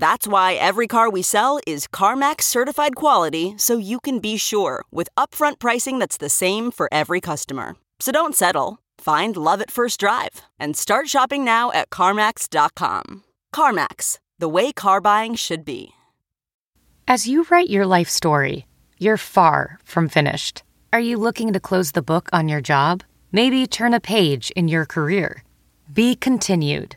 That's why every car we sell is CarMax certified quality so you can be sure with upfront pricing that's the same for every customer. So don't settle. Find love at first drive and start shopping now at CarMax.com. CarMax, the way car buying should be. As you write your life story, you're far from finished. Are you looking to close the book on your job? Maybe turn a page in your career? Be continued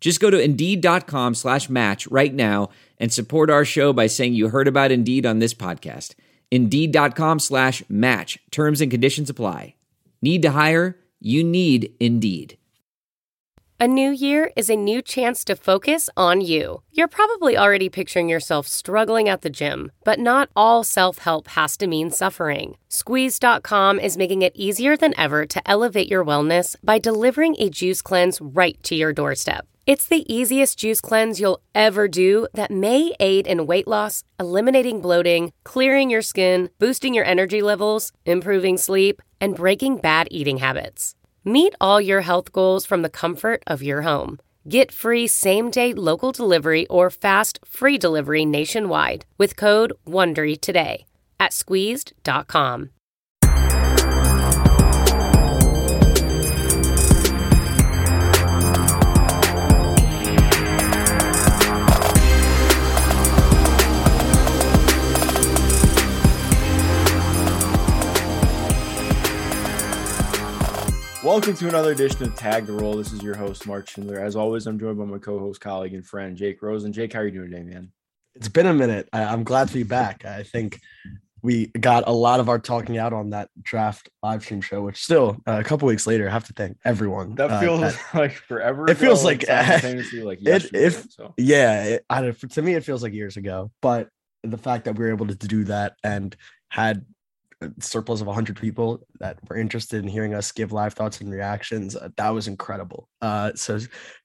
Just go to Indeed.com slash match right now and support our show by saying you heard about Indeed on this podcast. Indeed.com slash match. Terms and conditions apply. Need to hire? You need Indeed. A new year is a new chance to focus on you. You're probably already picturing yourself struggling at the gym, but not all self help has to mean suffering. Squeezed.com is making it easier than ever to elevate your wellness by delivering a juice cleanse right to your doorstep. It's the easiest juice cleanse you'll ever do that may aid in weight loss, eliminating bloating, clearing your skin, boosting your energy levels, improving sleep, and breaking bad eating habits. Meet all your health goals from the comfort of your home. Get free same day local delivery or fast free delivery nationwide with code WONDERY today at squeezed.com. Welcome to another edition of Tag the Roll. This is your host, Mark Schindler. As always, I'm joined by my co-host, colleague, and friend, Jake Rosen. Jake, how are you doing today, man? It's been a minute. I, am glad to be back. I think we got a lot of our talking out on that draft live stream show, which still uh, a couple weeks later, I have to thank everyone. That uh, feels uh, like forever. It feels like, like it, if so. yeah, it, I, to me, it feels like years ago. But the fact that we were able to do that and had surplus of 100 people that were interested in hearing us give live thoughts and reactions uh, that was incredible uh, so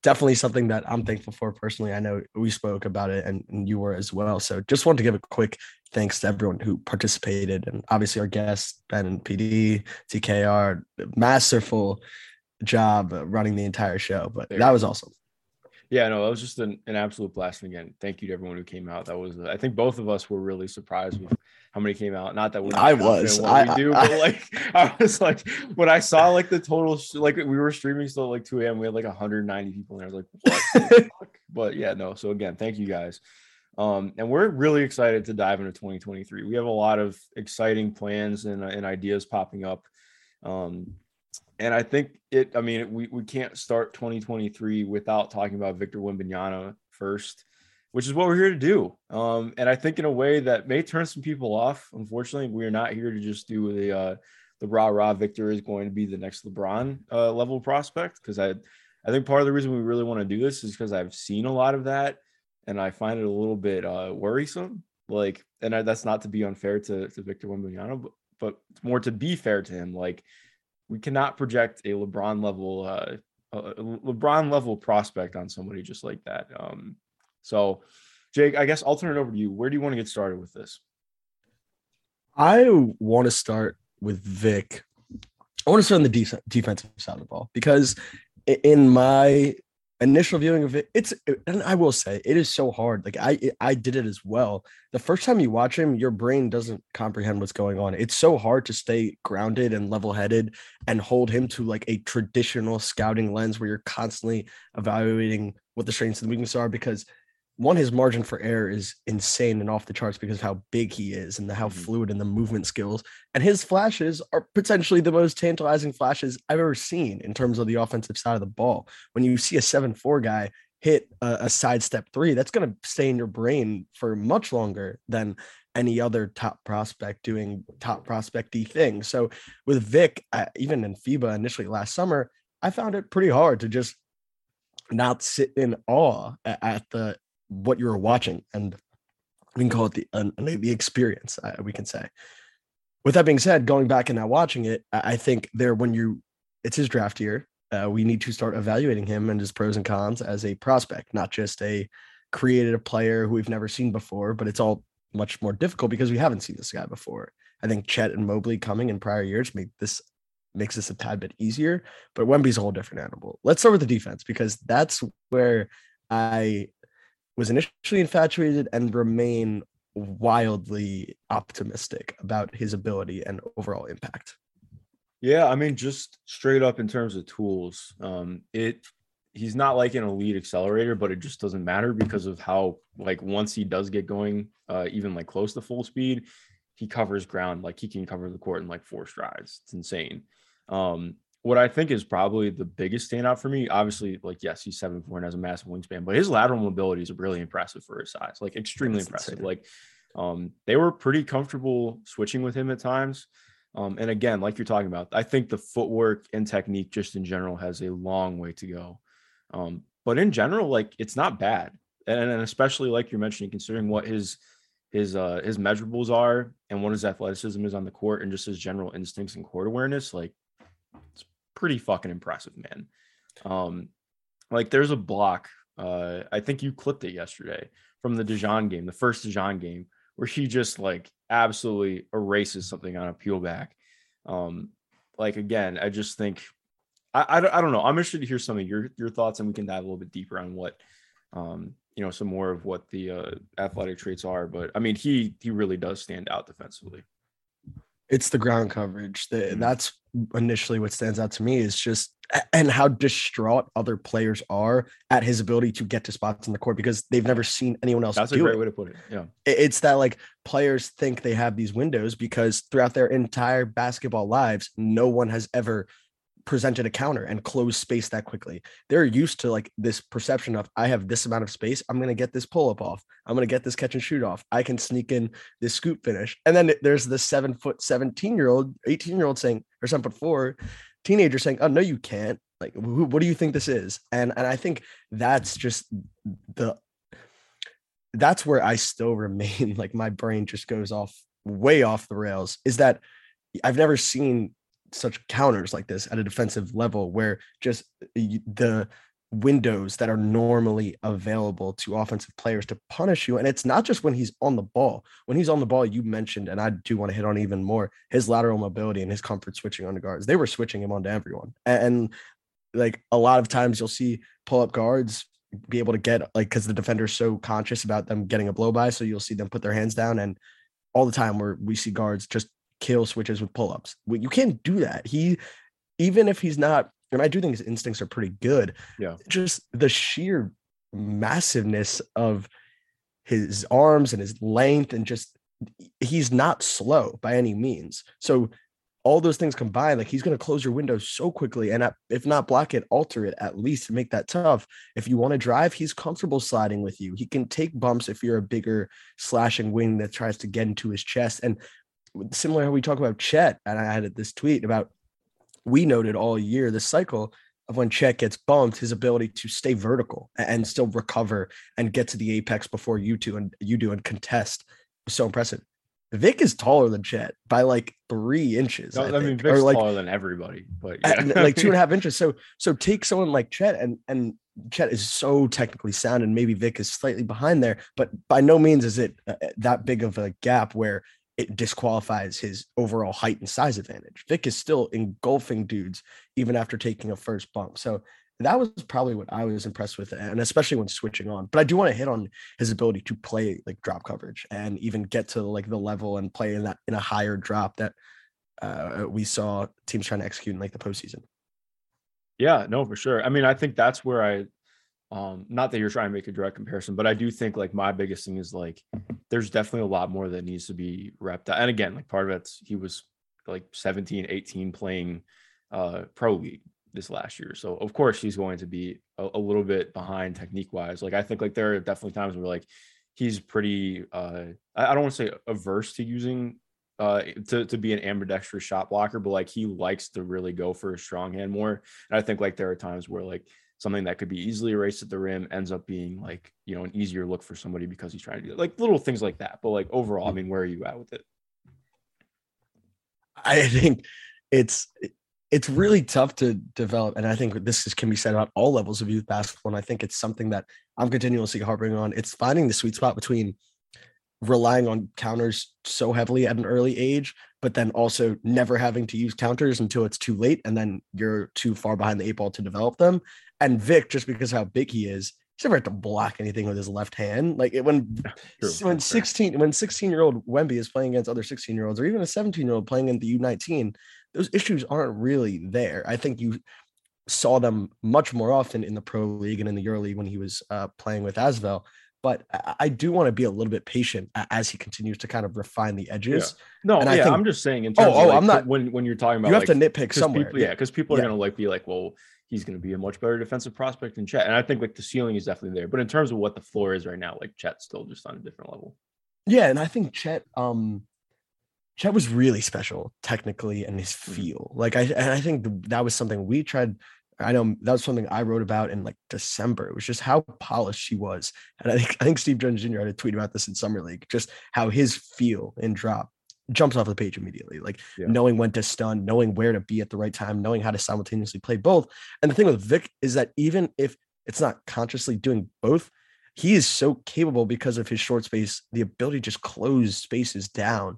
definitely something that i'm thankful for personally i know we spoke about it and, and, you were as well so just wanted to give a quick thanks to everyone who participated and obviously our guests ben and pd tkr masterful job running the entire show but that was awesome yeah, no, that was just an, an absolute blast. And again, thank you to everyone who came out. That was, I think both of us were really surprised with how many came out. Not that we I was, I, we do, I, but like, I was like, when I saw like the total, like we were streaming still like 2 a.m. We had like 190 people, and I was like, but yeah, no. So again, thank you guys. Um, and we're really excited to dive into 2023. We have a lot of exciting plans and, and ideas popping up. Um, and I think it, I mean, we, we can't start 2023 without talking about Victor Wembanyama first, which is what we're here to do. Um, and I think in a way that may turn some people off. Unfortunately, we're not here to just do the, uh, the rah rah Victor is going to be the next LeBron uh, level prospect. Cause I, I think part of the reason we really want to do this is because I've seen a lot of that and I find it a little bit uh, worrisome. Like, and I, that's not to be unfair to, to Victor Wembanyama, but, but more to be fair to him. Like, we cannot project a LeBron level uh, a LeBron level prospect on somebody just like that. Um, so, Jake, I guess I'll turn it over to you. Where do you want to get started with this? I want to start with Vic. I want to start on the de- defensive side of the ball because in my initial viewing of it, it's and I will say it is so hard. Like I I did it as well. The first time you watch him, your brain doesn't comprehend what's going on. It's so hard to stay grounded and level-headed and hold him to like a traditional scouting lens where you're constantly evaluating what the strengths and weaknesses are because one, his margin for error is insane and off the charts because of how big he is and the, how mm-hmm. fluid and the movement skills. And his flashes are potentially the most tantalizing flashes I've ever seen in terms of the offensive side of the ball. When you see a 7 4 guy hit a, a sidestep three, that's going to stay in your brain for much longer than any other top prospect doing top prospecty things. So with Vic, uh, even in FIBA initially last summer, I found it pretty hard to just not sit in awe at the what you were watching, and we can call it the the experience. Uh, we can say. With that being said, going back and now watching it, I think there when you it's his draft year, uh, we need to start evaluating him and his pros and cons as a prospect, not just a creative player who we've never seen before. But it's all much more difficult because we haven't seen this guy before. I think Chet and Mobley coming in prior years make this makes this a tad bit easier. But Wemby's a whole different animal. Let's start with the defense because that's where I was initially infatuated and remain wildly optimistic about his ability and overall impact. Yeah, I mean, just straight up in terms of tools, um, it he's not like an elite accelerator, but it just doesn't matter because of how like once he does get going, uh, even like close to full speed, he covers ground like he can cover the court in like four strides. It's insane. Um, what I think is probably the biggest standout for me, obviously, like yes, he's seven four and has a massive wingspan, but his lateral mobility is really impressive for his size, like extremely That's impressive. Insane. Like um, they were pretty comfortable switching with him at times. Um, and again, like you're talking about, I think the footwork and technique just in general has a long way to go. Um, but in general, like it's not bad. And, and especially like you're mentioning, considering what his his uh his measurables are and what his athleticism is on the court and just his general instincts and court awareness, like pretty fucking impressive, man. Um, like there's a block. Uh, I think you clipped it yesterday from the Dijon game, the first Dijon game, where he just like absolutely erases something on a peel back. Um, like again, I just think I, I, I don't know. I'm interested to hear some of your your thoughts, and we can dive a little bit deeper on what um, you know, some more of what the uh, athletic traits are. But I mean, he he really does stand out defensively. It's the ground coverage. The, mm-hmm. That's initially what stands out to me is just and how distraught other players are at his ability to get to spots in the court because they've never seen anyone else. That's a great it. way to put it. Yeah. It's that like players think they have these windows because throughout their entire basketball lives, no one has ever presented a counter and close space that quickly. They're used to like this perception of I have this amount of space. I'm to get this pull up off. I'm to get this catch and shoot off. I can sneak in this scoop finish. And then there's the seven foot 17 year old, 18 year old saying, or seven foot four teenager saying, Oh, no, you can't. Like, what do you think this is? And, and I think that's just the, that's where I still remain like my brain just goes off way off the rails is that I've never seen such counters like this at a defensive level where just uh, the windows that are normally available to offensive players to punish you and it's not just when he's on the ball. When he's on the ball you mentioned and i do want to hit on even more his lateral mobility and his comfort switching on the guards. They were switching him onto everyone and like a lot of times you'll see pull up guards be able to get like because the defender's so conscious about them getting a blow by so you'll see them put their hands down and all the time where we see guards just kill switches with pull-ups. You can't do that. He even if he's not, and I do think his instincts are pretty good. Yeah. Just the sheer massiveness of his arms and his length and just he's not slow by any means. So all those things combined, like he's going to close your window so quickly, and if not block it, alter it at least to make that tough. If you want to drive, he's comfortable sliding with you. He can take bumps if you're a bigger slashing wing that tries to get into his chest. And similar how we talk about Chet, and I had this tweet about we noted all year this cycle of when Chet gets bumped, his ability to stay vertical and still recover and get to the apex before you two and you do and contest was so impressive. Vic is taller than Chet by like three inches. No, I, I mean, Vic's or like, taller than everybody, but yeah. like two and a half inches. So, so take someone like Chet, and and Chet is so technically sound, and maybe Vic is slightly behind there, but by no means is it uh, that big of a gap where it disqualifies his overall height and size advantage. Vic is still engulfing dudes even after taking a first bump. So that was probably what I was impressed with, and especially when switching on. But I do want to hit on his ability to play like drop coverage and even get to like the level and play in that in a higher drop that uh, we saw teams trying to execute in like the postseason. Yeah, no, for sure. I mean, I think that's where I um not that you're trying to make a direct comparison but i do think like my biggest thing is like there's definitely a lot more that needs to be repped and again like part of it's he was like 17 18 playing uh pro league this last year so of course he's going to be a, a little bit behind technique wise like i think like there are definitely times where like he's pretty uh i, I don't want to say averse to using uh, to, to be an ambidextrous shot blocker, but like he likes to really go for a strong hand more. And I think like there are times where like something that could be easily erased at the rim ends up being like you know an easier look for somebody because he's trying to do it. like little things like that. But like overall i mm-hmm. mean where are you at with it? I think it's it's really tough to develop and i think this is, can be said about all levels of youth basketball and i think it's something that i'm continuously harping on. It's finding the sweet spot between relying on counters so heavily at an early age but then also never having to use counters until it's too late and then you're too far behind the eight ball to develop them and Vic, just because how big he is, he's never had to block anything with his left hand. Like when True. when 16 when 16 year old Wemby is playing against other 16 year olds or even a 17 year old playing in the U19, those issues aren't really there. I think you saw them much more often in the pro league and in the Euro League when he was uh, playing with Asvel. But I, do want to be a little bit patient as he continues to kind of refine the edges. Yeah. No, and yeah, think, I'm just saying. In terms oh, oh, like, I'm not. When when you're talking about, you have like, to nitpick somewhere. People, yeah, because people are yeah. gonna like be like, well, he's going to be a much better defensive prospect than Chet. And I think like the ceiling is definitely there. But in terms of what the floor is right now, like Chet's still just on a different level. Yeah, and I think Chet um Chet was really special technically and his mm-hmm. feel. Like I and I think that was something we tried I know that was something I wrote about in like December. It was just how polished he was. And I think I think Steve Jones Jr. had a tweet about this in summer league, just how his feel and drop jumps off the page immediately. Like yeah. knowing when to stun, knowing where to be at the right time, knowing how to simultaneously play both. And the thing with Vic is that even if it's not consciously doing both, he is so capable because of his short space, the ability to just close spaces down.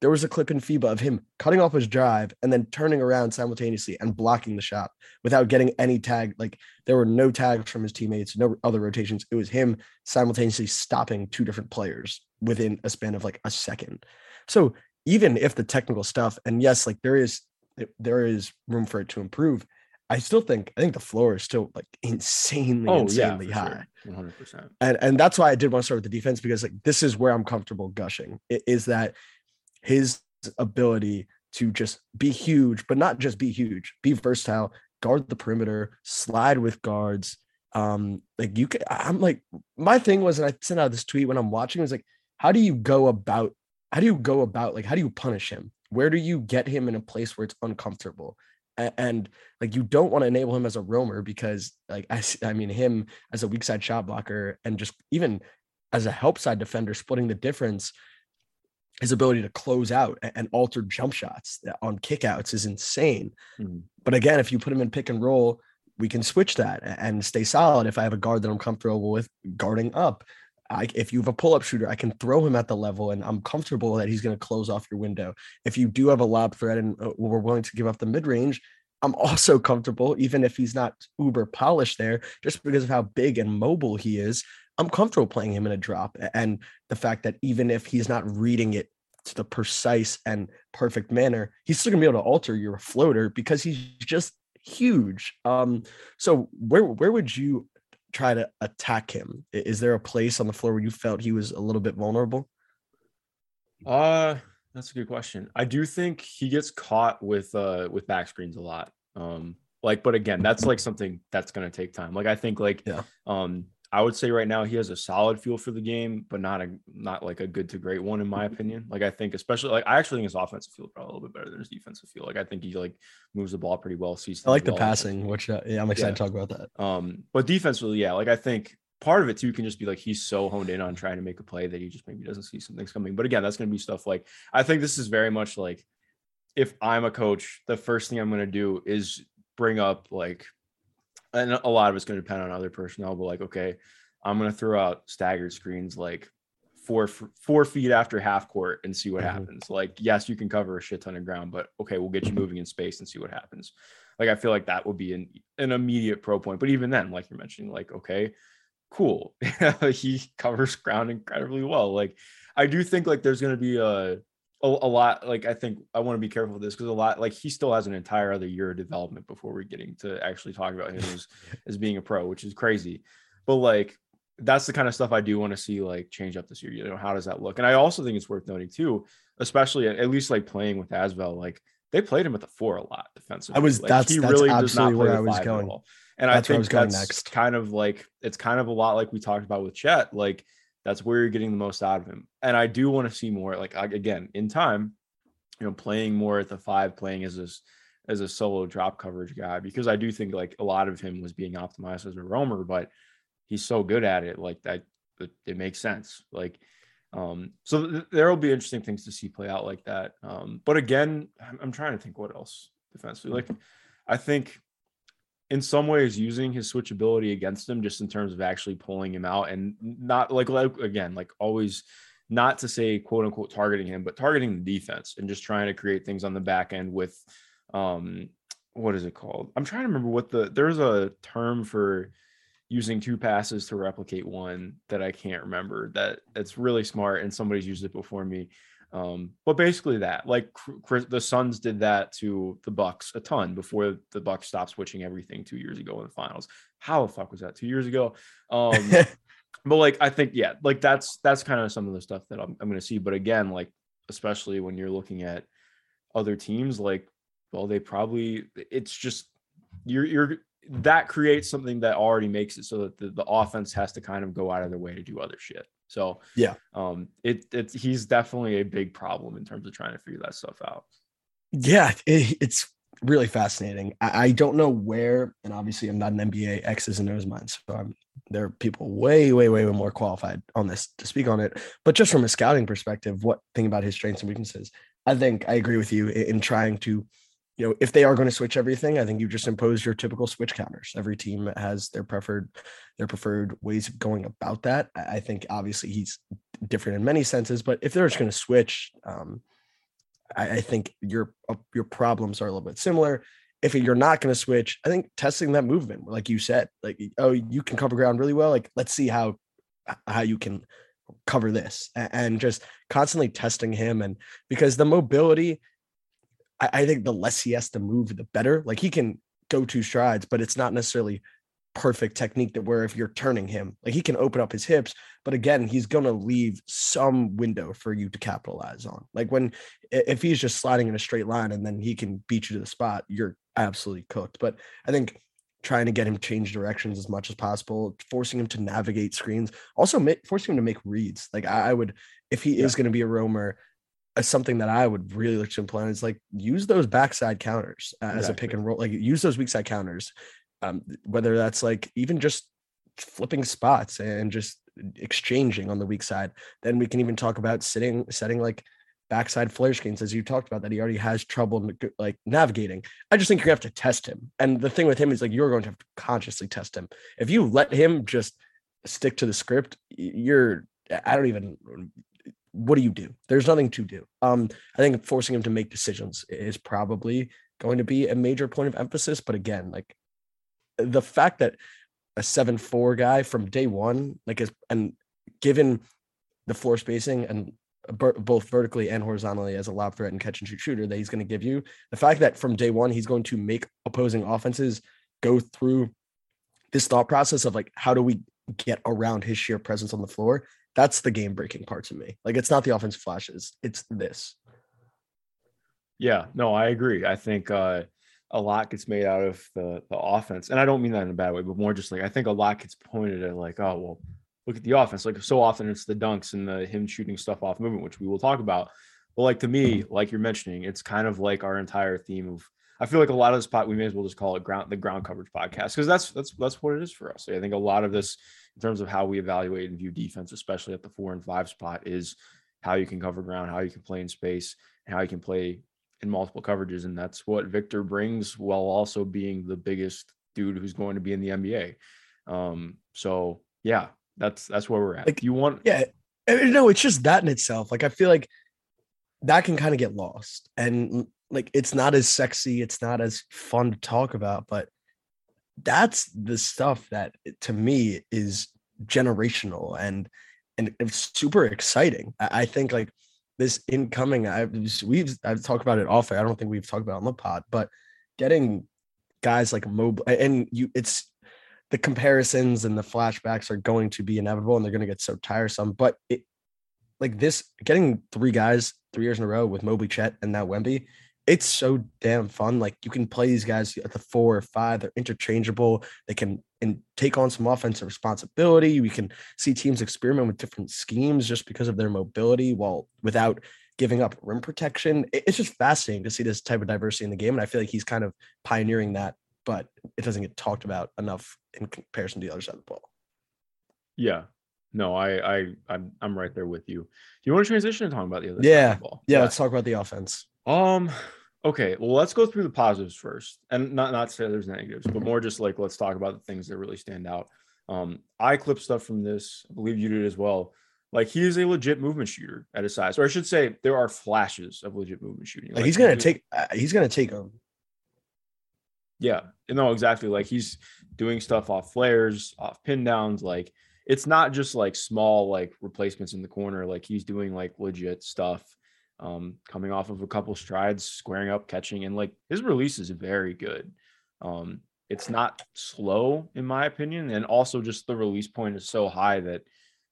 There was a clip in FIBA of him cutting off his drive and then turning around simultaneously and blocking the shot without getting any tag. Like there were no tags from his teammates, no other rotations. It was him simultaneously stopping two different players within a span of like a second. So even if the technical stuff, and yes, like there is there is room for it to improve, I still think I think the floor is still like insanely, oh, insanely yeah, high. One hundred percent. And and that's why I did want to start with the defense because like this is where I'm comfortable gushing. Is that his ability to just be huge, but not just be huge, be versatile, guard the perimeter, slide with guards. Um, like you could I'm like my thing was, and I sent out this tweet when I'm watching, was like, how do you go about how do you go about like how do you punish him where do you get him in a place where it's uncomfortable and, and like you don't want to enable him as a roamer because like I, I mean him as a weak side shot blocker and just even as a help side defender splitting the difference his ability to close out and alter jump shots on kickouts is insane. Mm-hmm. But again, if you put him in pick and roll, we can switch that and stay solid. If I have a guard that I'm comfortable with guarding up, I, if you have a pull-up shooter, I can throw him at the level, and I'm comfortable that he's going to close off your window. If you do have a lob threat and uh, we're willing to give up the mid-range, I'm also comfortable, even if he's not uber polished there, just because of how big and mobile he is. I'm comfortable playing him in a drop, and the fact that even if he's not reading it to the precise and perfect manner, he's still gonna be able to alter your floater because he's just huge. Um, so where where would you try to attack him? Is there a place on the floor where you felt he was a little bit vulnerable? Uh that's a good question. I do think he gets caught with uh with back screens a lot. Um like but again, that's like something that's going to take time. Like I think like yeah. um I would say right now he has a solid feel for the game, but not a not like a good to great one in my opinion. Like I think especially like I actually think his offensive feel probably a little bit better than his defensive feel. Like I think he like moves the ball pretty well. Sees I like the well. passing, which uh, yeah, I'm excited yeah. to talk about that. Um, but defensively, yeah, like I think part of it too can just be like he's so honed in on trying to make a play that he just maybe doesn't see some things coming. But again, that's going to be stuff like I think this is very much like if I'm a coach, the first thing I'm going to do is bring up like, and a lot of it's going to depend on other personnel, but like okay I'm going to throw out staggered screens like four four feet after half court and see what Mhm. happens. Like, yes, you can cover a shit ton of ground, but okay, we'll get you moving in space and see what happens. Like, I feel like that would be an an immediate pro point. But even then, like you're mentioning, like, okay, cool, he covers ground incredibly well. Like, I do think like there's going to be a, a a lot. Like, I think I want to be careful with this because a lot like he still has an entire other year of development before we're getting to actually talk about him as as being a pro, which is crazy. But like that's the kind of stuff I do want to see like change up this year. You know, how does that look? And I also think it's worth noting too, especially at, at least like playing with Asvel, like they played him at the four a lot defensively. I was- like, that's- that's absolutely where the I was going. And I That's I think was going that's next. kind of like it's kind of a lot like we talked about with Chet. Like that's where you're getting the most out of him. And I do want to see more. Like again, in time, you know, playing more at the five, playing as this as a solo drop coverage guy, because I do think like a lot of him was being optimized as a roamer, but he's so good at it. Like that, it, it makes sense. Like, um, so th- there will be interesting things to see play out like that. Um, but again, I'm, I'm trying to think what else defensively. Like, I think in some ways using his switchability against him, just in terms of actually pulling him out and not like, like again, like always not to say quote unquote targeting him, but targeting the defense and just trying to create things on the back end with um what is it called? I'm trying to remember what the there's a term for using two passes to replicate one that I can't remember that it's really smart and somebody's used it before me. Um, but basically that like Chris, the Suns did that to the Bucks a ton before the Bucks stopped switching everything two years ago in the finals. How the fuck was that two years ago? Um, but like I think yeah, like that's that's kind of some of the stuff that I'm, I'm going to see. But again, like especially when you're looking at other teams, like well, they probably it's just you're you're that creates something that already makes it so that the, the offense has to kind of go out of their way to do other shit. So Yeah. um, it it's he's definitely a big problem in terms of trying to figure that stuff out. Yeah, it, it's really fascinating. I, I don't know where, and obviously I'm not an NBA X's and O's mind, so I'm, there are people way, way, way more qualified on this to speak on it. But just from a scouting perspective, what thing about his strengths and weaknesses? I think I agree with you in, in trying to, you know, if they are going to switch everything, I think you just impose your typical switch counters. Every team has their preferred, their preferred ways of going about that. I, think obviously he's different in many senses, but if they're just going to switch, um, I, I think your uh, your problems are a little bit similar. If you're not going to switch, I think testing that movement, like you said, like oh, you can cover ground really well. Like let's see how how you can cover this, and just constantly testing him, and because the mobility, I, I think the less he has to move, the better. Like he can go two strides, but it's not necessarily perfect technique that where if you're turning him, like he can open up his hips, but again, he's going to leave some window for you to capitalize on. Like when if he's just sliding in a straight line and then he can beat you to the spot, you're absolutely cooked. But I think trying to get him change directions as much as possible, forcing him to navigate screens, also ma- forcing him to make reads. Like I, I would, if he is going to be a roamer, something that I would really look to implement is like use those backside counters uh, as a pick and roll. Like use those weak side counters, um, whether that's like even just flipping spots and just exchanging on the weak side. Then we can even talk about sitting, setting like backside flare screens, as you talked about, that he already has trouble like navigating. I just think you have to test him. And the thing with him is like you're going to have to consciously test him. If you let him just stick to the script, you're I don't even what do you do? There's nothing to do. Um, I think forcing him to make decisions is probably going to be a major point of emphasis. But again, like the fact that a seven four guy from day one, like is and given the floor spacing and both vertically and horizontally as a lob threat and catch and shoot shooter that he's going to give you, the fact that from day one he's going to make opposing offenses go through this thought process of like how do we get around his sheer presence on the floor that's the game breaking part to me like it's not the offensive flashes it's this Yeah, no, I agree. I think uh, a lot gets made out of the the offense, and I don't mean that in a bad way, but more just like I think a lot gets pointed at like, oh well, look at the offense. Like so often it's the dunks and the him shooting stuff off movement, which we will talk about. But like to me, like you're mentioning, it's kind of like our entire theme of. I feel like a lot of this pot we may as well just call it ground the ground coverage podcast because that's that's that's what it is for us. I think a lot of this in terms of how we evaluate and view defense, especially at the four and five spot, is how you can cover ground, how you can play in space, and how you can play in multiple coverages. And that's what Victor brings while also being the biggest dude who's going to be in the NBA. Um, so yeah, that's that's where we're at. Like, you want yeah no, it's just that in itself. Like I feel like that can kind of get lost, and like it's not as sexy, it's not as fun to talk about, but that's the stuff that to me is generational and and it's super exciting. I, I think like this incoming, I we've I've talked about it off. I don't think we've talked about on the pod, but getting guys like Mobley and you it's the comparisons and the flashbacks are going to be inevitable and they're going to get so tiresome. But it like this getting three guys three years in a row with Mobley Chet and now Wemby, it's so damn fun. Like you can play these guys at the four or five, they're interchangeable. They can and take on some offensive responsibility. We can see teams experiment with different schemes just because of their mobility while without giving up rim protection. It's just fascinating to see this type of diversity in the game. And I feel like he's kind of pioneering that, but it doesn't get talked about enough in comparison to the other side of the ball. Yeah. No, I I I'm I'm right there with you. Do you want to transition and talk about the other yeah. The yeah, yeah, let's talk about the offense. Um okay, well let's go through the positives first. And not not say there's negatives, but more just like let's talk about the things that really stand out. Um I clip stuff from this. I believe you did as well. Like he is a legit movement shooter at his size, or I should say, there are flashes of legit movement shooting. Like, like he's gonna take, uh, he's gonna take them. Yeah, no, exactly. Like he's doing stuff off flares, off pin downs. Like it's not just like small like replacements in the corner. Like he's doing like legit stuff. Um, coming off of a couple strides, squaring up, catching, and like his release is very good. Um, it's not slow in my opinion, and also just the release point is so high that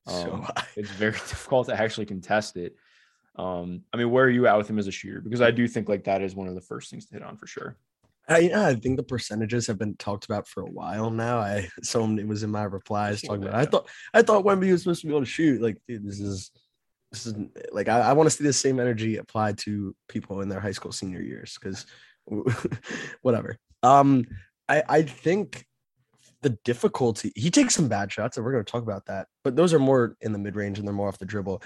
um, so it's very difficult to actually contest it. Um, I mean, where are you at with him as a shooter? Because I do think like that is one of the first things to hit on for sure. I, I think the percentages have been talked about for a while now. I someone it was in my replies talking about. I thought I thought Wemby was supposed to be able to shoot. Like dude, this is this is like I, I want to see the same energy applied to people in their high school senior years because whatever. Um, I I think the difficulty he takes some bad shots and we're going to talk about that but those are more in the mid-range and they're more off the dribble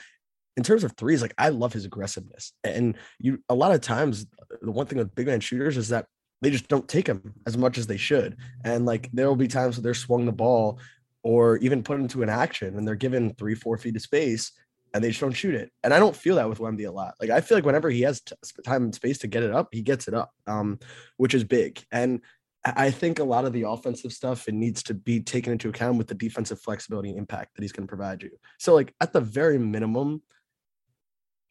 in terms of threes like i love his aggressiveness and you a lot of times the one thing with big man shooters is that they just don't take them as much as they should and like there will be times where they're swung the ball or even put into an action and they're given three four feet of space and they just don't shoot it. And I don't feel that with Wemby a lot. Like I feel like whenever he has t- time and space to get it up, he gets it up, um, which is big. And I think a lot of the offensive stuff it needs to be taken into account with the defensive flexibility and impact that he's going to provide you. So, like at the very minimum,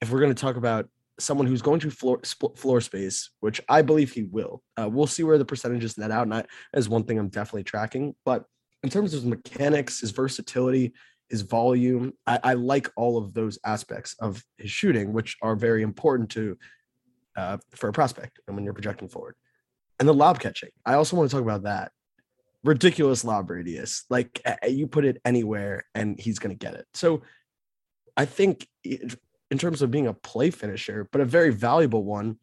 if we're going to talk about someone who's going to floor floor space, which I believe he will, uh, we'll see where the percentages net out. And that is one thing I'm definitely tracking. But in terms of his mechanics, his versatility, his volume, I, I like all of those aspects of his shooting, which are very important to uh, for a prospect and when you're projecting forward and the lob catching. I also want to talk about that. Ridiculous lob radius. Like you put it anywhere and he's going to get it. So I think in terms of being a play finisher, but a very valuable one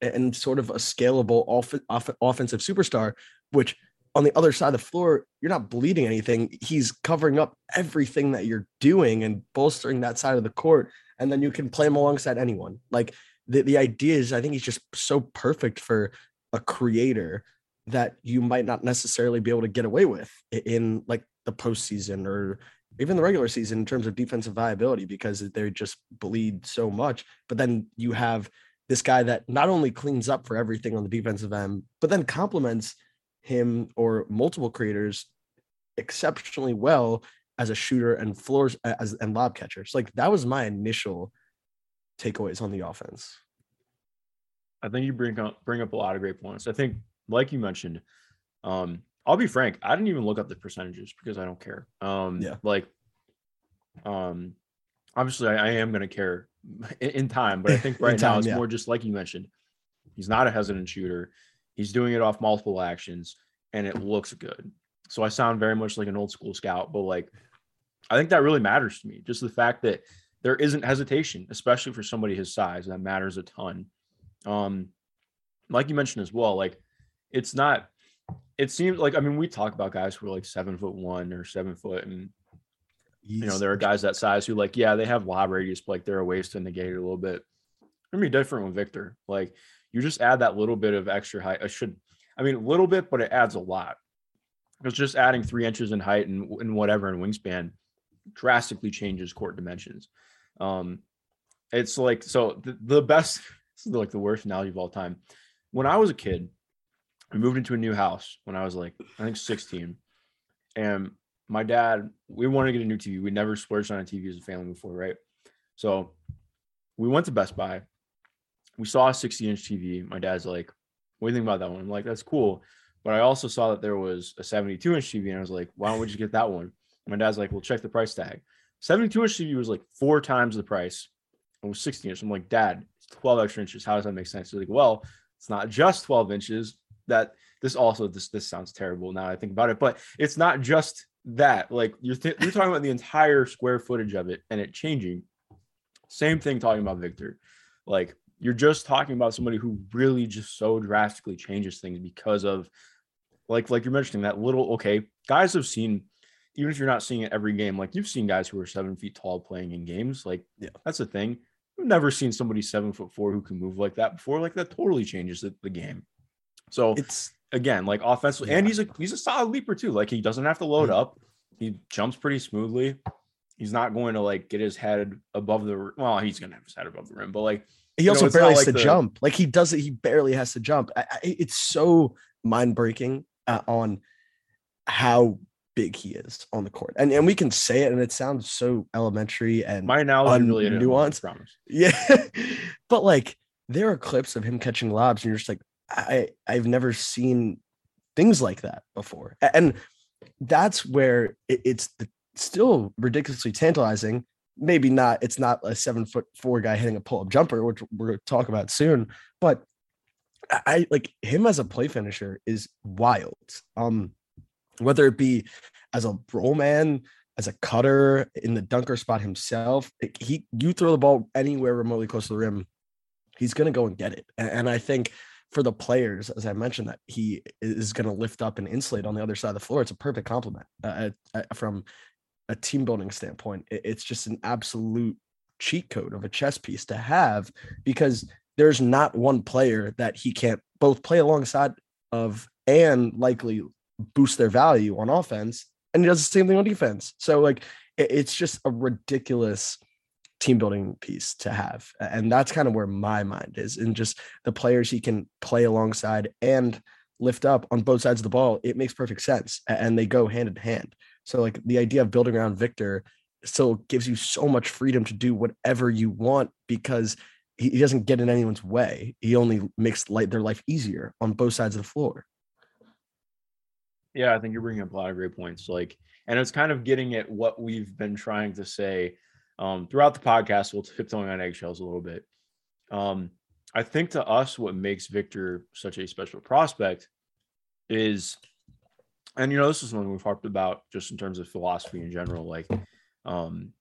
and sort of a scalable off, off, offensive superstar, which on the other side of the floor, you're not bleeding anything. He's covering up everything that you're doing and bolstering that side of the court. And then you can play him alongside anyone. Like the, the idea is, I think he's just so perfect for a creator that you might not necessarily be able to get away with in like the postseason or even the regular season in terms of defensive viability because they just bleed so much. But then you have this guy that not only cleans up for everything on the defensive end, but then complements him or multiple creators exceptionally well as a shooter and floors as and lob catchers. Like that was my initial takeaways on the offense. I think you bring up bring up a lot of great points. I think, like you mentioned, um, I'll be frank, I didn't even look up the percentages because I don't care. Um, yeah, like, um, obviously, I, I am going to care in, in, time, but I think right time, now it's yeah. more just like you mentioned. He's not a hesitant shooter. He's doing it off multiple actions, and it looks good. So I sound very much like an old school scout, but like, I think that really matters to me. Just the fact that there isn't hesitation, especially for somebody his size, that matters a ton. Um, like you mentioned as well, like it's not. It seems like I mean we talk about guys who are like seven foot one or seven foot, and you know there are guys that size who like yeah they have lob radius, but like there are a ways to negate it a little bit. Gonna be different with Victor. Like you just add that little bit of extra height. I should, I mean, a little bit, but it adds a lot. Because just adding three inches in height and, and whatever in wingspan drastically changes court dimensions. Um, it's like so the, the best, this is like the worst analogy of all time. When I was a kid, I moved into a new house when I was like I think 16, and my dad we wanted to get a new TV. We never splurged on a TV as a family before, right? So we went to Best Buy. We saw a 60 inch TV. My dad's like, "What do you think about that one?" I'm like, "That's cool." But I also saw that there was a 72 inch TV, and I was like, "Why don't we just get that one?" My dad's like, "Well, check the price tag." 72 inch TV was like four times the price. It was 16 inch. I'm like, Dad, it's 12 extra inches. How does that make sense? He's like, Well, it's not just 12 inches. That this also this this sounds terrible now I think about it, but it's not just that. Like you're th- you're talking about the entire square footage of it and it changing. Same thing talking about Victor. Like you're just talking about somebody who really just so drastically changes things because of like like you're mentioning that little okay guys have seen even if you're not seeing it every game like you've seen guys who are seven feet tall playing in games like Yeah. that's a thing. I've never seen somebody seven foot four who can move like that before like that totally changes the, the game. So It's again like offensively and he's a he's a solid leaper too like he doesn't have to load Mhm. up. He jumps pretty smoothly. He's not going to like get his head above the well he's gonna have his head above the rim but like he You know, also barely has like to the- jump. Like he does it, he barely has to jump. I, I, it's so mind breaking uh, on how big he is on the court, and and we can say it, and it sounds so elementary and my analogy really hit it home, promise Yeah. but like there are clips of him catching lobs and you're just like, I I've never seen things like that before. And that's where it, it's the, still ridiculously tantalizing. Maybe not, it's not a seven foot four guy hitting a pull-up jumper, which we're gonna talk about soon, but I like him as a play finisher is wild. Um, whether it be as a roll man, as a cutter in the dunker spot himself. He you throw the ball anywhere remotely close to the rim, he's gonna go and get it. A- And I think for the players, as I mentioned, that he is gonna lift up and insulate on the other side of the floor. It's a perfect compliment uh, uh, from a team building standpoint. It- It's just an absolute cheat code of a chess piece to have because there's not one player that he can't both play alongside of and likely boost their value on offense and he does the same thing on defense. So like it- it's just a ridiculous team building piece to have. And that's kind of where my mind is and just the players he can play alongside and lift up on both sides of the ball. It makes perfect sense and they go hand in hand. So like the idea of building around Victor still gives you so much freedom to do whatever you want because he, doesn't get in anyone's way. He only makes like their life easier on both sides of the floor. Yeah, I think you're bringing up a lot of great points. Like, and it's kind of getting at what we've been trying to say um, throughout the podcast. We'll tiptoeing on eggshells a little bit. Um, I think to us, what makes Victor such a special prospect is, and you know, this is something we've harped about just in terms of philosophy in general. Like, um,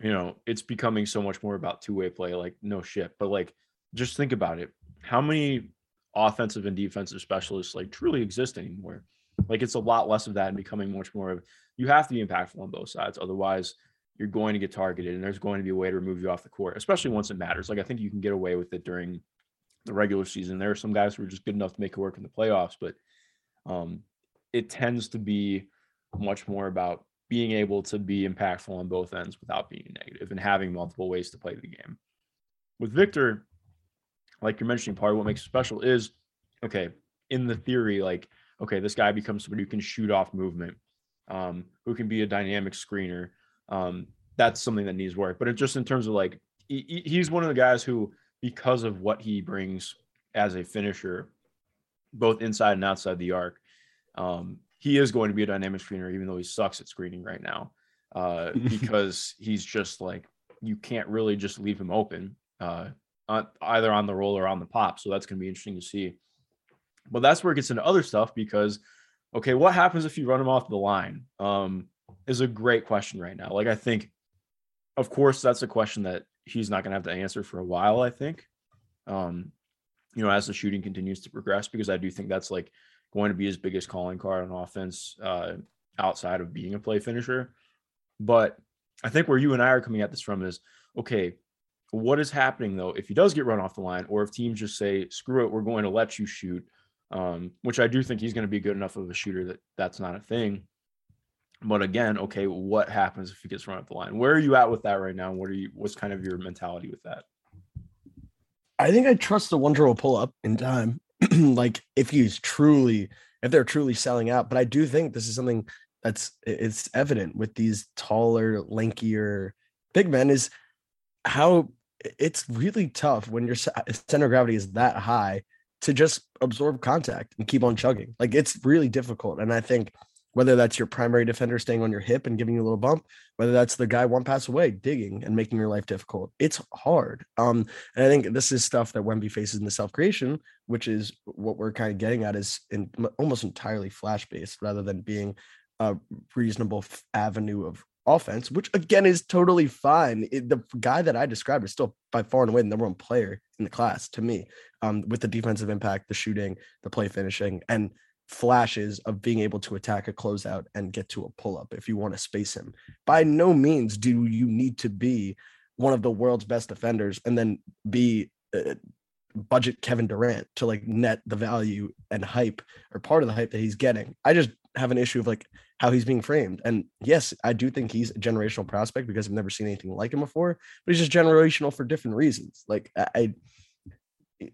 you know, it's becoming so much more about two way play. Like, no shit, but like, just think about it. How many offensive and defensive specialists like truly exist anymore? Like it's a lot less of that and becoming much more of you have to be impactful on both sides. Otherwise, you're going to get targeted and there's going to be a way to remove you off the court, especially once it matters. Like I think you can get away with it during the regular season. There are some guys who are just good enough to make it work in the playoffs, but um, it tends to be much more about being able to be impactful on both ends without being negative and having multiple ways to play the game. With Victor, like you're mentioning, part of what makes it special is okay, in the theory, like okay, this guy becomes somebody who can shoot off movement, um, who can be a dynamic screener. Um, that's something that needs work. But it just in terms of like, he- he's one of the guys who, because of what he brings as a finisher, both inside and outside the arc, um, he is going to be a dynamic screener, even though he sucks at screening right now, uh, because he's just like you can't really just leave him open, uh, on, either on the roll or on the pop. So that's going to be interesting to see. But that's where it gets into other stuff because, okay, what happens if you run him off the line? Um, is a great question right now. Like I think, of course, that's a question that he's not going to have to answer for a while. I think, um, you know, as the shooting continues to progress, because I do think that's like going to be his biggest calling card on offense uh, outside of being a play finisher. But I think where you and I are coming at this from is okay, what is happening though if he does get run off the line, or if teams just say, screw it, we're going to let you shoot, um, which I do think he's going to be good enough of a shooter that that's not a thing. But again, okay, what happens if he gets run off the line? Where are you at with that right now? What are you? What's kind of your mentality with that? I think I trust the Wonder will pull up in time. like if he's truly, if they're truly selling out. But I do think this is something that's it's evident with these taller, lankier big men is how it's really tough when your uh, center of gravity is that high to just absorb contact and keep on chugging. Like it's really difficult. And I think whether that's your primary defender staying on your hip and giving you a little bump, whether that's the guy one pass away digging and making your life difficult, it's hard. Um, and I think this is stuff that Wemby faces in the self creation, which is what we're kind of getting at is in almost entirely flash based rather than being a reasonable avenue of offense, which again is totally fine. It, the guy that I described is still by far and away the number one player in the class to me, um, with the defensive impact, the shooting, the play finishing, and flashes of being able to attack a closeout and get to a pull up if you want to space him. By no means do you need to be one of the world's best defenders and then be uh, budget Kevin Durant to like net the value and hype or part of the hype that he's getting. I just have an issue of like how he's being framed. And yes, I do think he's a generational prospect because I've never seen anything like him before, but he's just generational for different reasons. Like I,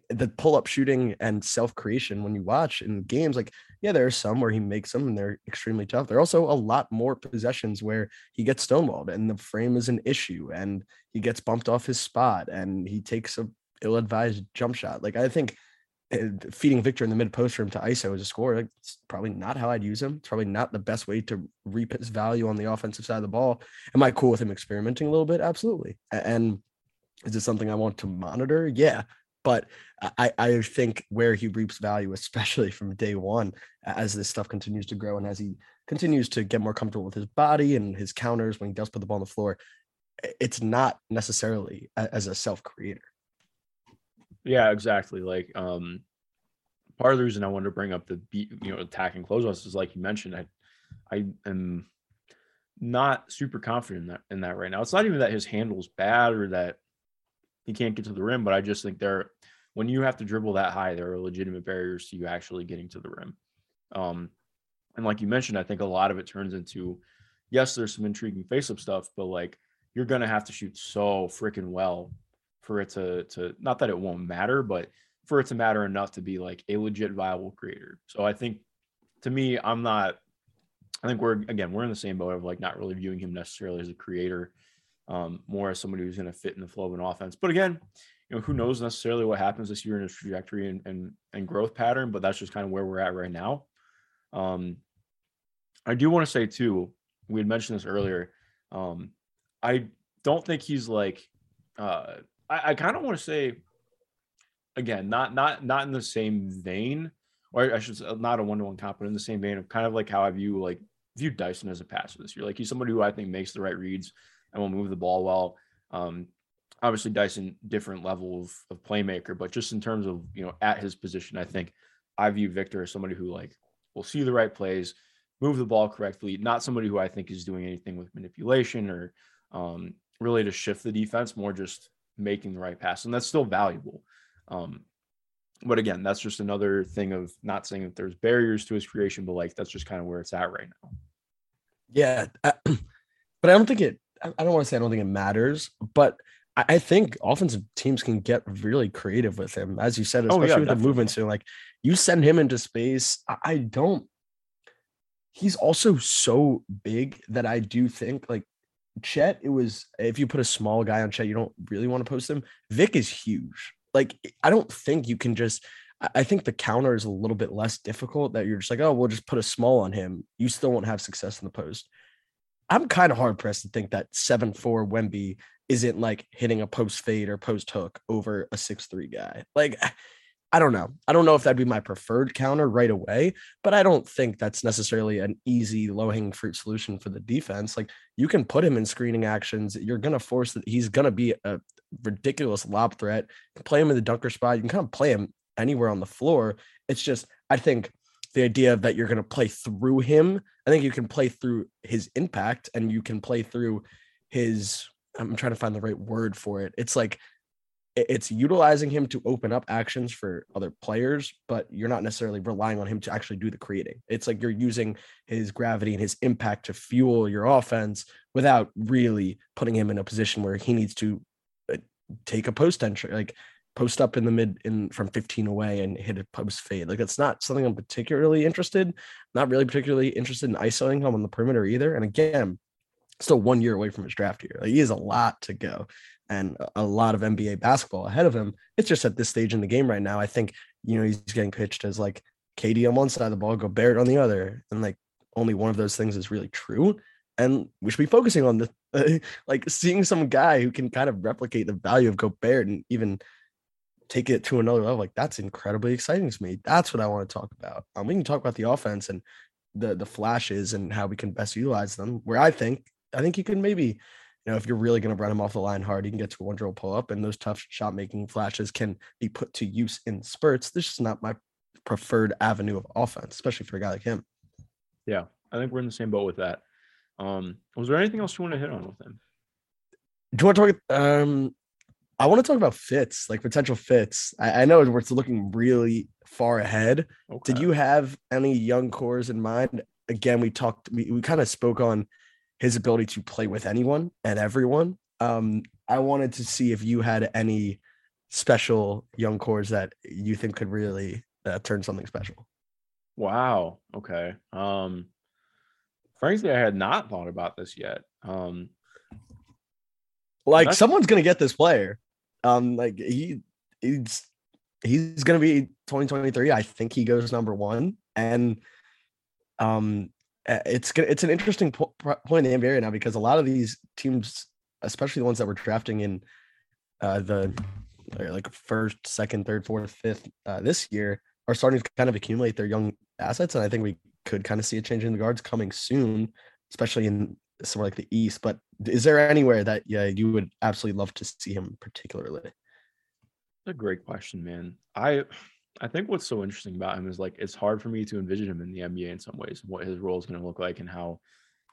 the pull up shooting and self creation when you watch in games, like, yeah, there are some where he makes them and they're extremely tough. There are also a lot more possessions where he gets stonewalled and the frame is an issue and he gets bumped off his spot and he takes a ill advised jump shot. Like, I think eh, feeding Victor in the mid post room to ISO as a scorer. It's probably not how I'd use him. It's probably not the best way to reap his value on the offensive side of the ball. Am I cool with him experimenting a little bit? Absolutely. And is it something I want to monitor? Yeah. But I, I think where he reaps value, especially from day one, as this stuff continues to grow and as he continues to get more comfortable with his body and his counters when he does put the ball on the floor, it's not necessarily as a self creator. Yeah, exactly. Like um part of the reason I wanted to bring up the beat, you know, attacking closeouts is like you mentioned, I I am not super confident in that in that right now. It's not even that his handle's bad or that he can't get to the rim, but I just think there when you have to dribble that high, there are legitimate barriers to you actually getting to the rim. Um and like you mentioned, I think a lot of it turns into yes, there's some intriguing face-up stuff, but like you're gonna have to shoot so freaking well for it to to not that it won't matter, but for it to matter enough to be like a legit viable creator. So I think to me, I'm not I think we're again we're in the same boat of like not really viewing him necessarily as a creator, um, more as somebody who's going to fit in the flow of an offense. But again, you know, who knows necessarily what happens this year in his trajectory and and, and growth pattern, but that's just kind of where we're at right now. Um, I do want to say too, we had mentioned this earlier. Um, I don't think he's like uh I, I kind of want to say again, not not not in the same vein, or I should say not a one-to-one comp, but in the same vein of kind of like how I view like view Dyson as a passer this year. Like he's somebody who I think makes the right reads and will move the ball well. Um, obviously Dyson different level of, of playmaker, but just in terms of you know at his position, I think I view Victor as somebody who like will see the right plays, move the ball correctly, not somebody who I think is doing anything with manipulation or um, really to shift the defense, more just making the right pass, and that's still valuable. Um, but again, that's just another thing of not saying that there's barriers to his creation, but like that's just kind of where it's at right now. Yeah, I, but I don't think it. I don't want to say I don't think it matters, but I think offensive teams can get really creative with him, as you said, especially oh, yeah, with definitely. the movement. So, like, you send him into space. I don't. He's also so big that I do think like Chet, it was if you put a small guy on Chet, you don't really want to post him. Vic is huge. Like I don't think you can just. I think the counter is a little bit less difficult. That you're just like, oh, we'll just put a small on him. You still won't have success in the post. I'm kind of hard pressed to think that seven four Wemby isn't like hitting a post fade or post hook over a six three guy. Like I don't know. I don't know if that'd be my preferred counter right away, but I don't think that's necessarily an easy low hanging fruit solution for the defense. Like you can put him in screening actions. You're going to force that he's going to be a ridiculous lob threat. You play him in the dunker spot. You can kind of play him anywhere on the floor. It's just, I think the idea that you're going to play through him, I think you can play through his impact and you can play through his, I'm trying to find the right word for it. It's like it's utilizing him to open up actions for other players, but you're not necessarily relying on him to actually do the creating. It's like you're using his gravity and his impact to fuel your offense without really putting him in a position where he needs to uh, take a post entry, like post up in the mid in from 15 away and hit a post fade. Like it's not something I'm particularly interested, not really particularly interested in isolating him on the perimeter either. And again, still one year away from his draft year. Like he has a lot to go and a lot of NBA basketball ahead of him. It's just at this stage in the game right now. I think, you know, he's getting pitched as like KD on one side of the ball, go Gobert on the other. And like only one of those things is really true. And we should be focusing on the uh, like seeing some guy who can kind of replicate the value of Gobert and even take it to another level. Like that's incredibly exciting to me. That's what I want to talk about. Um, we can talk about the offense and the the flashes and how we can best utilize them. Where I think I think you can maybe you know, if you're really going to run him off the line hard, you can get to a one dribble pull up, and those tough shot making flashes can be put to use in spurts. This is not my preferred avenue of offense, especially for a guy like him. Yeah, I think we're in the same boat with that. Um, was there anything else you want to hit on with him? Do you want to talk? Um, I want to talk about fits, like potential fits. I, I know we're looking really far ahead. Okay. Did you have any young cores in mind? Again, we talked, we, we kind of spoke on his ability to play with anyone and everyone. Um, I wanted to see if you had any special young cores that you think could really uh, turn something special. Wow. Okay. Um, frankly, I had not thought about this yet. Um, like someone's gonna get this player. Um, like he he's he's gonna be 2023. I think he goes number one, and um, it's it's an interesting po- point in the NBA right now because a lot of these teams, especially the ones that were drafting in uh, the like first, second, third, fourth, fifth uh, this year, are starting to kind of accumulate their young assets, and I think we could kind of see a change in the guards coming soon, especially in somewhere like the East. But is there anywhere that yeah you would absolutely love to see him particularly? That's a great question, man. I I think what's so interesting about him is like it's hard for me to envision him in the NBA in some ways, what his role is going to look like and how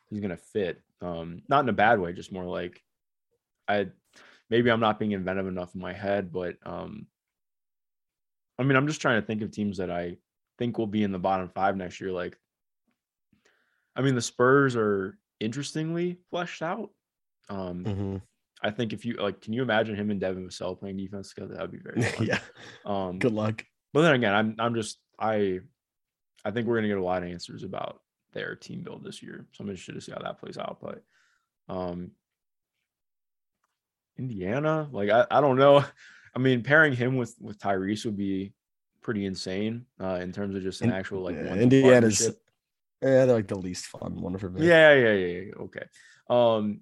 he's going to fit. Um, not in a bad way, just more like I maybe I'm not being inventive enough in my head, but um, I mean, I'm just trying to think of teams that I think will be in the bottom five next year. Like, I mean, the Spurs are interestingly fleshed out. Um, mm-hmm. I think if you like, can you imagine him and Devin Vassell playing defense together? That'd be very yeah. Um, Good luck. But then again, I'm I'm just I I think we're gonna get a lot of answers about their team build this year. So I'm interested to see how that plays out. But um Indiana, like I, I don't know. I mean, pairing him with with Tyrese would be pretty insane uh, in terms of just an actual like yeah, Indiana's yeah, they're like the least fun one for me. Yeah, yeah, yeah, yeah. Okay. Um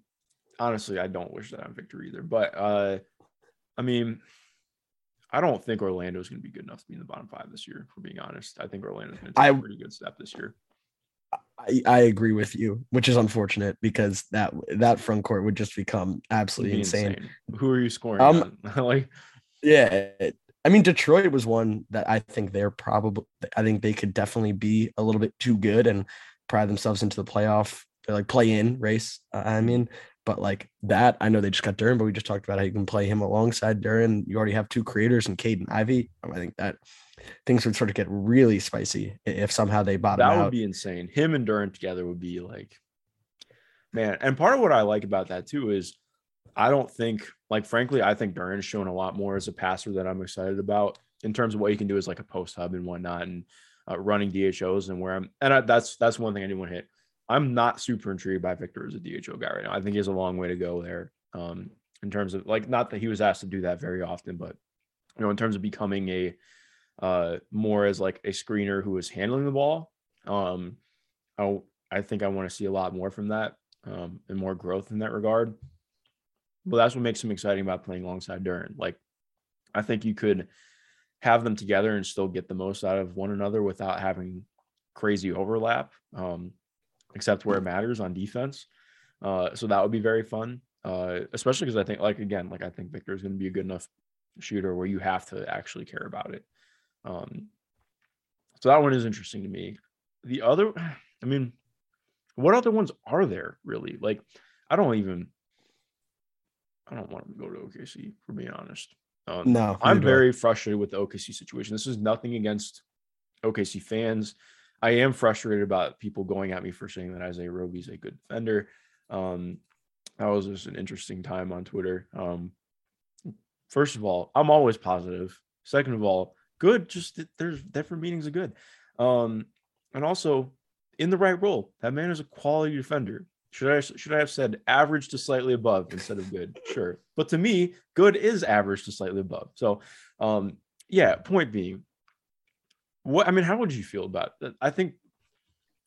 honestly, I don't wish that on Victor either. But uh I mean, I don't think Orlando is going to be good enough to be in the bottom five this year. For being honest, I think Orlando's going to take I, a pretty good step this year. I, I, agree with you, which is unfortunate because that that front court would just become absolutely insane. insane. Who are you scoring? Um, like, yeah, I mean Detroit was one that I think they're probably. I think they could definitely be a little bit too good and pry themselves into the playoff, like play in race. I mm-hmm. mean, but like that, I know they just got Duren, but we just talked about how you can play him alongside Duren. You already have two creators in Cade and Ivey. I think that things would sort of get really spicy if somehow they bottom that would be insane. Him and Duren together would be like, man. And part of what I like about that too is I don't think, like, frankly, I think Duren's shown a lot more as a passer that I'm excited about in terms of what he can do as like a post hub and whatnot and uh, running DHOs and where I'm. And I, that's that's one thing I didn't want to hit. I'm not super intrigued by Victor as a DHO guy right now. I think he has a long way to go there. Um, in terms of like not that he was asked to do that very often, but you know, in terms of becoming a uh more as like a screener who is handling the ball. Um I I think I want to see a lot more from that um and more growth in that regard. Well, that's what makes him exciting about playing alongside Duren. Like I think you could have them together and still get the most out of one another without having crazy overlap. Um, except where it matters on defense. Uh, so that would be very fun, uh, especially because I think, like again, like I think Victor is going to be a good enough shooter where you have to actually care about it. Um, so that one is interesting to me. The other, I mean, what other ones are there really? Like, I don't even, I don't want to go to OKC for being honest. Um, No, I'm neither do I. very frustrated with the OKC situation. This is nothing against OKC fans. I am frustrated about people going at me for saying that Isaiah Roby is a good defender. Um, that was just an interesting time on Twitter. Um, first of all, I'm always positive. Second of all, good. Just there's different meanings of good. Um, and also in the right role. That man is a quality defender. Should I should I have said average to slightly above instead of good? Sure. But to me, good is average to slightly above. So um yeah, point being, what I mean, how would you feel about that? I think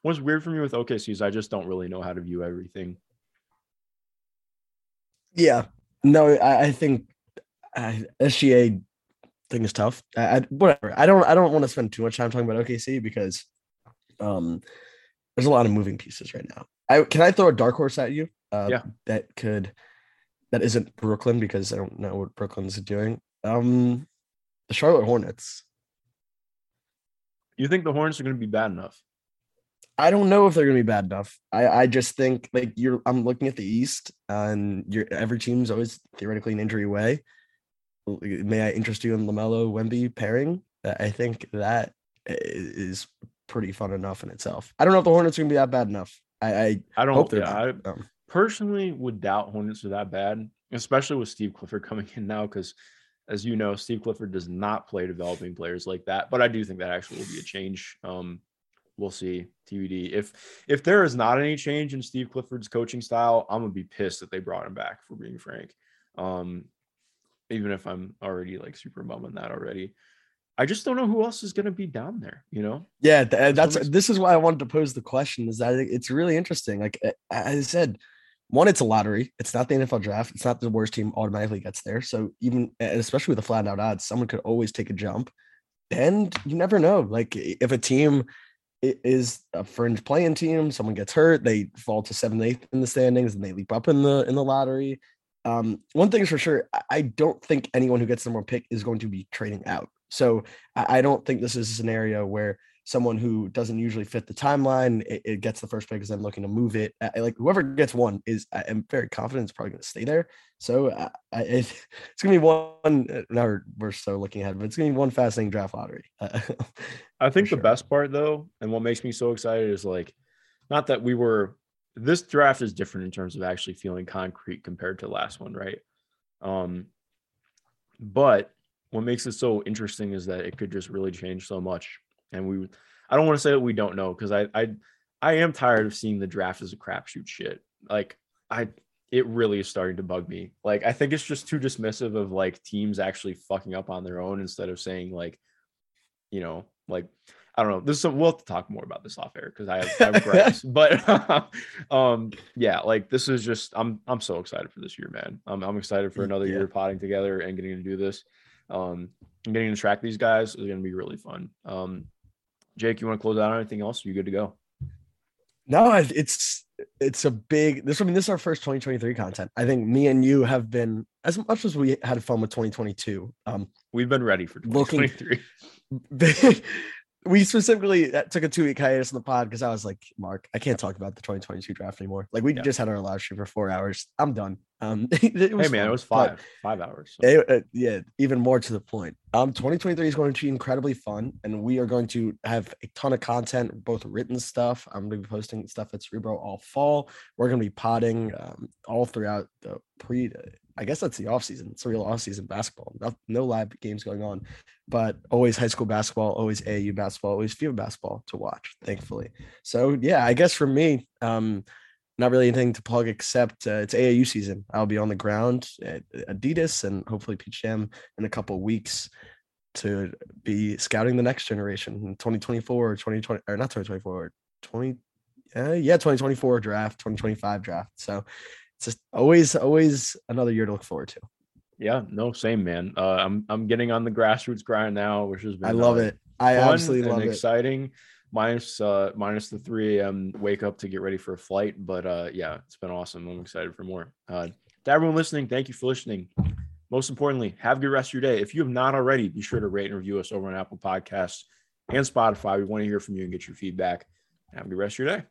what's weird for me with OKC is I just don't really know how to view everything. Yeah, no, I, I think I, SGA thing is tough. I, I whatever. I don't. I don't want to spend too much time talking about OKC because um, there's a lot of moving pieces right now. I can I throw a dark horse at you? Uh, Yeah. That could. That isn't Brooklyn because I don't know what Brooklyn's doing. Um, the Charlotte Hornets. You think the Hornets are going to be bad enough? I don't know if they're gonna be bad enough. I, I just think like you're I'm looking at the East and you're every team's always theoretically an injury away. May I interest you in Lamelo Wemby pairing? I think that is pretty fun enough in itself. I don't know if the Hornets are gonna be that bad enough. I, I I don't hope they're yeah. I Um, personally would doubt Hornets are that bad, especially with Steve Clifford coming in now because as you know, Steve Clifford does not play developing players like that. But I do think that actually will be a change. Um, we'll see TBD. If if there is not any change in Steve Clifford's coaching style, I'm gonna be pissed that they brought him back. For being frank, um, even if I'm already like super bumming that already. I just don't know who else is gonna be down there. You know, Yeah, th- that's this is why I wanted to pose the question. Is that it's really interesting. Like as I said, one, it's a lottery. It's not the NFL draft. It's not the worst team automatically gets there. So even especially with the flat out odds, someone could always take a jump. And you never know. Like if a team is a fringe play-in team, someone gets hurt, they fall to seventh, eighth in the standings, and they leap up in the in the lottery. Um, one thing is for sure, I- don't think anyone who gets the one pick is going to be trading out. So I don't think this is a scenario where someone who doesn't usually fit the timeline it, it gets the first pick because I'm looking to move it. I, like whoever gets one is I am very confident it's probably going to stay there. So I, I, it, it's going to be one. uh, Now we're, we're so looking ahead, but it's going to be one fascinating draft lottery. I think sure. the best part though, and what makes me so excited is like, not that we were. This draft is different in terms of actually feeling concrete compared to the last one, right? Um, but what makes it so interesting is that it could just really change so much. And we, I don't want to say that we don't know because I, I, I am tired of seeing the draft as a crapshoot shit. Like I, it really is starting to bug me. Like I think it's just too dismissive of like teams actually fucking up on their own instead of saying like, you know, like I don't know. This is some, we'll have to talk more about this off air because I have, I have gripes. but um, yeah, like this is just I'm I'm so excited for this year, man. I'm I'm excited for another yeah. year potting together and getting to do this. Um, getting to track these guys is gonna be really fun. Um, Jake, you want to close out on anything else? Are you good to go? no, it's it's a big. This I mean, this is our first 2023 content. I think me and you have been as much as we had fun with 2022. Um, We've been ready for Looking- 2023. we specifically uh, took a two week hiatus in the pod because I was like, Mark, I can't talk about the 2022 draft anymore. Like we Yeah. just had our live stream for four hours. I'm done. Um, it was hey man, fun, it was five five hours. so- it- uh, yeah, even more to the point. Um, 2023 is going to be incredibly fun, and we are going to have a ton of content, both written stuff. I'm going to be posting stuff at Cerebro all fall. We're going to be potting um, all throughout the pre. I guess that's the off season. It's a real off season basketball. No, no live games going on, but always high school basketball, always AAU basketball, always FIBA basketball to watch. Thankfully, so yeah, I guess for me, um, not really anything to plug except uh, it's AAU season. I'll be on the ground at Adidas and hopefully Peach Jam in a couple weeks to be scouting the next generation in 2024 or 2020 or not 2024 20 uh, yeah 2024 draft 2025 draft so it's just always always another year to look forward to Yeah, no, same man. Uh, I'm I'm getting on the grassroots grind now, which has been i love uh, it i absolutely love it exciting. Minus uh minus the 3 a.m. wake up to get ready for a flight. But uh yeah, it's been awesome. I'm excited for more. Uh to everyone listening, thank you for listening. Most importantly, have a good rest of your day. If you have not already, be sure to rate and review us over on Apple Podcasts and Spotify. We want to hear from you and get your feedback. Have a good rest of your day.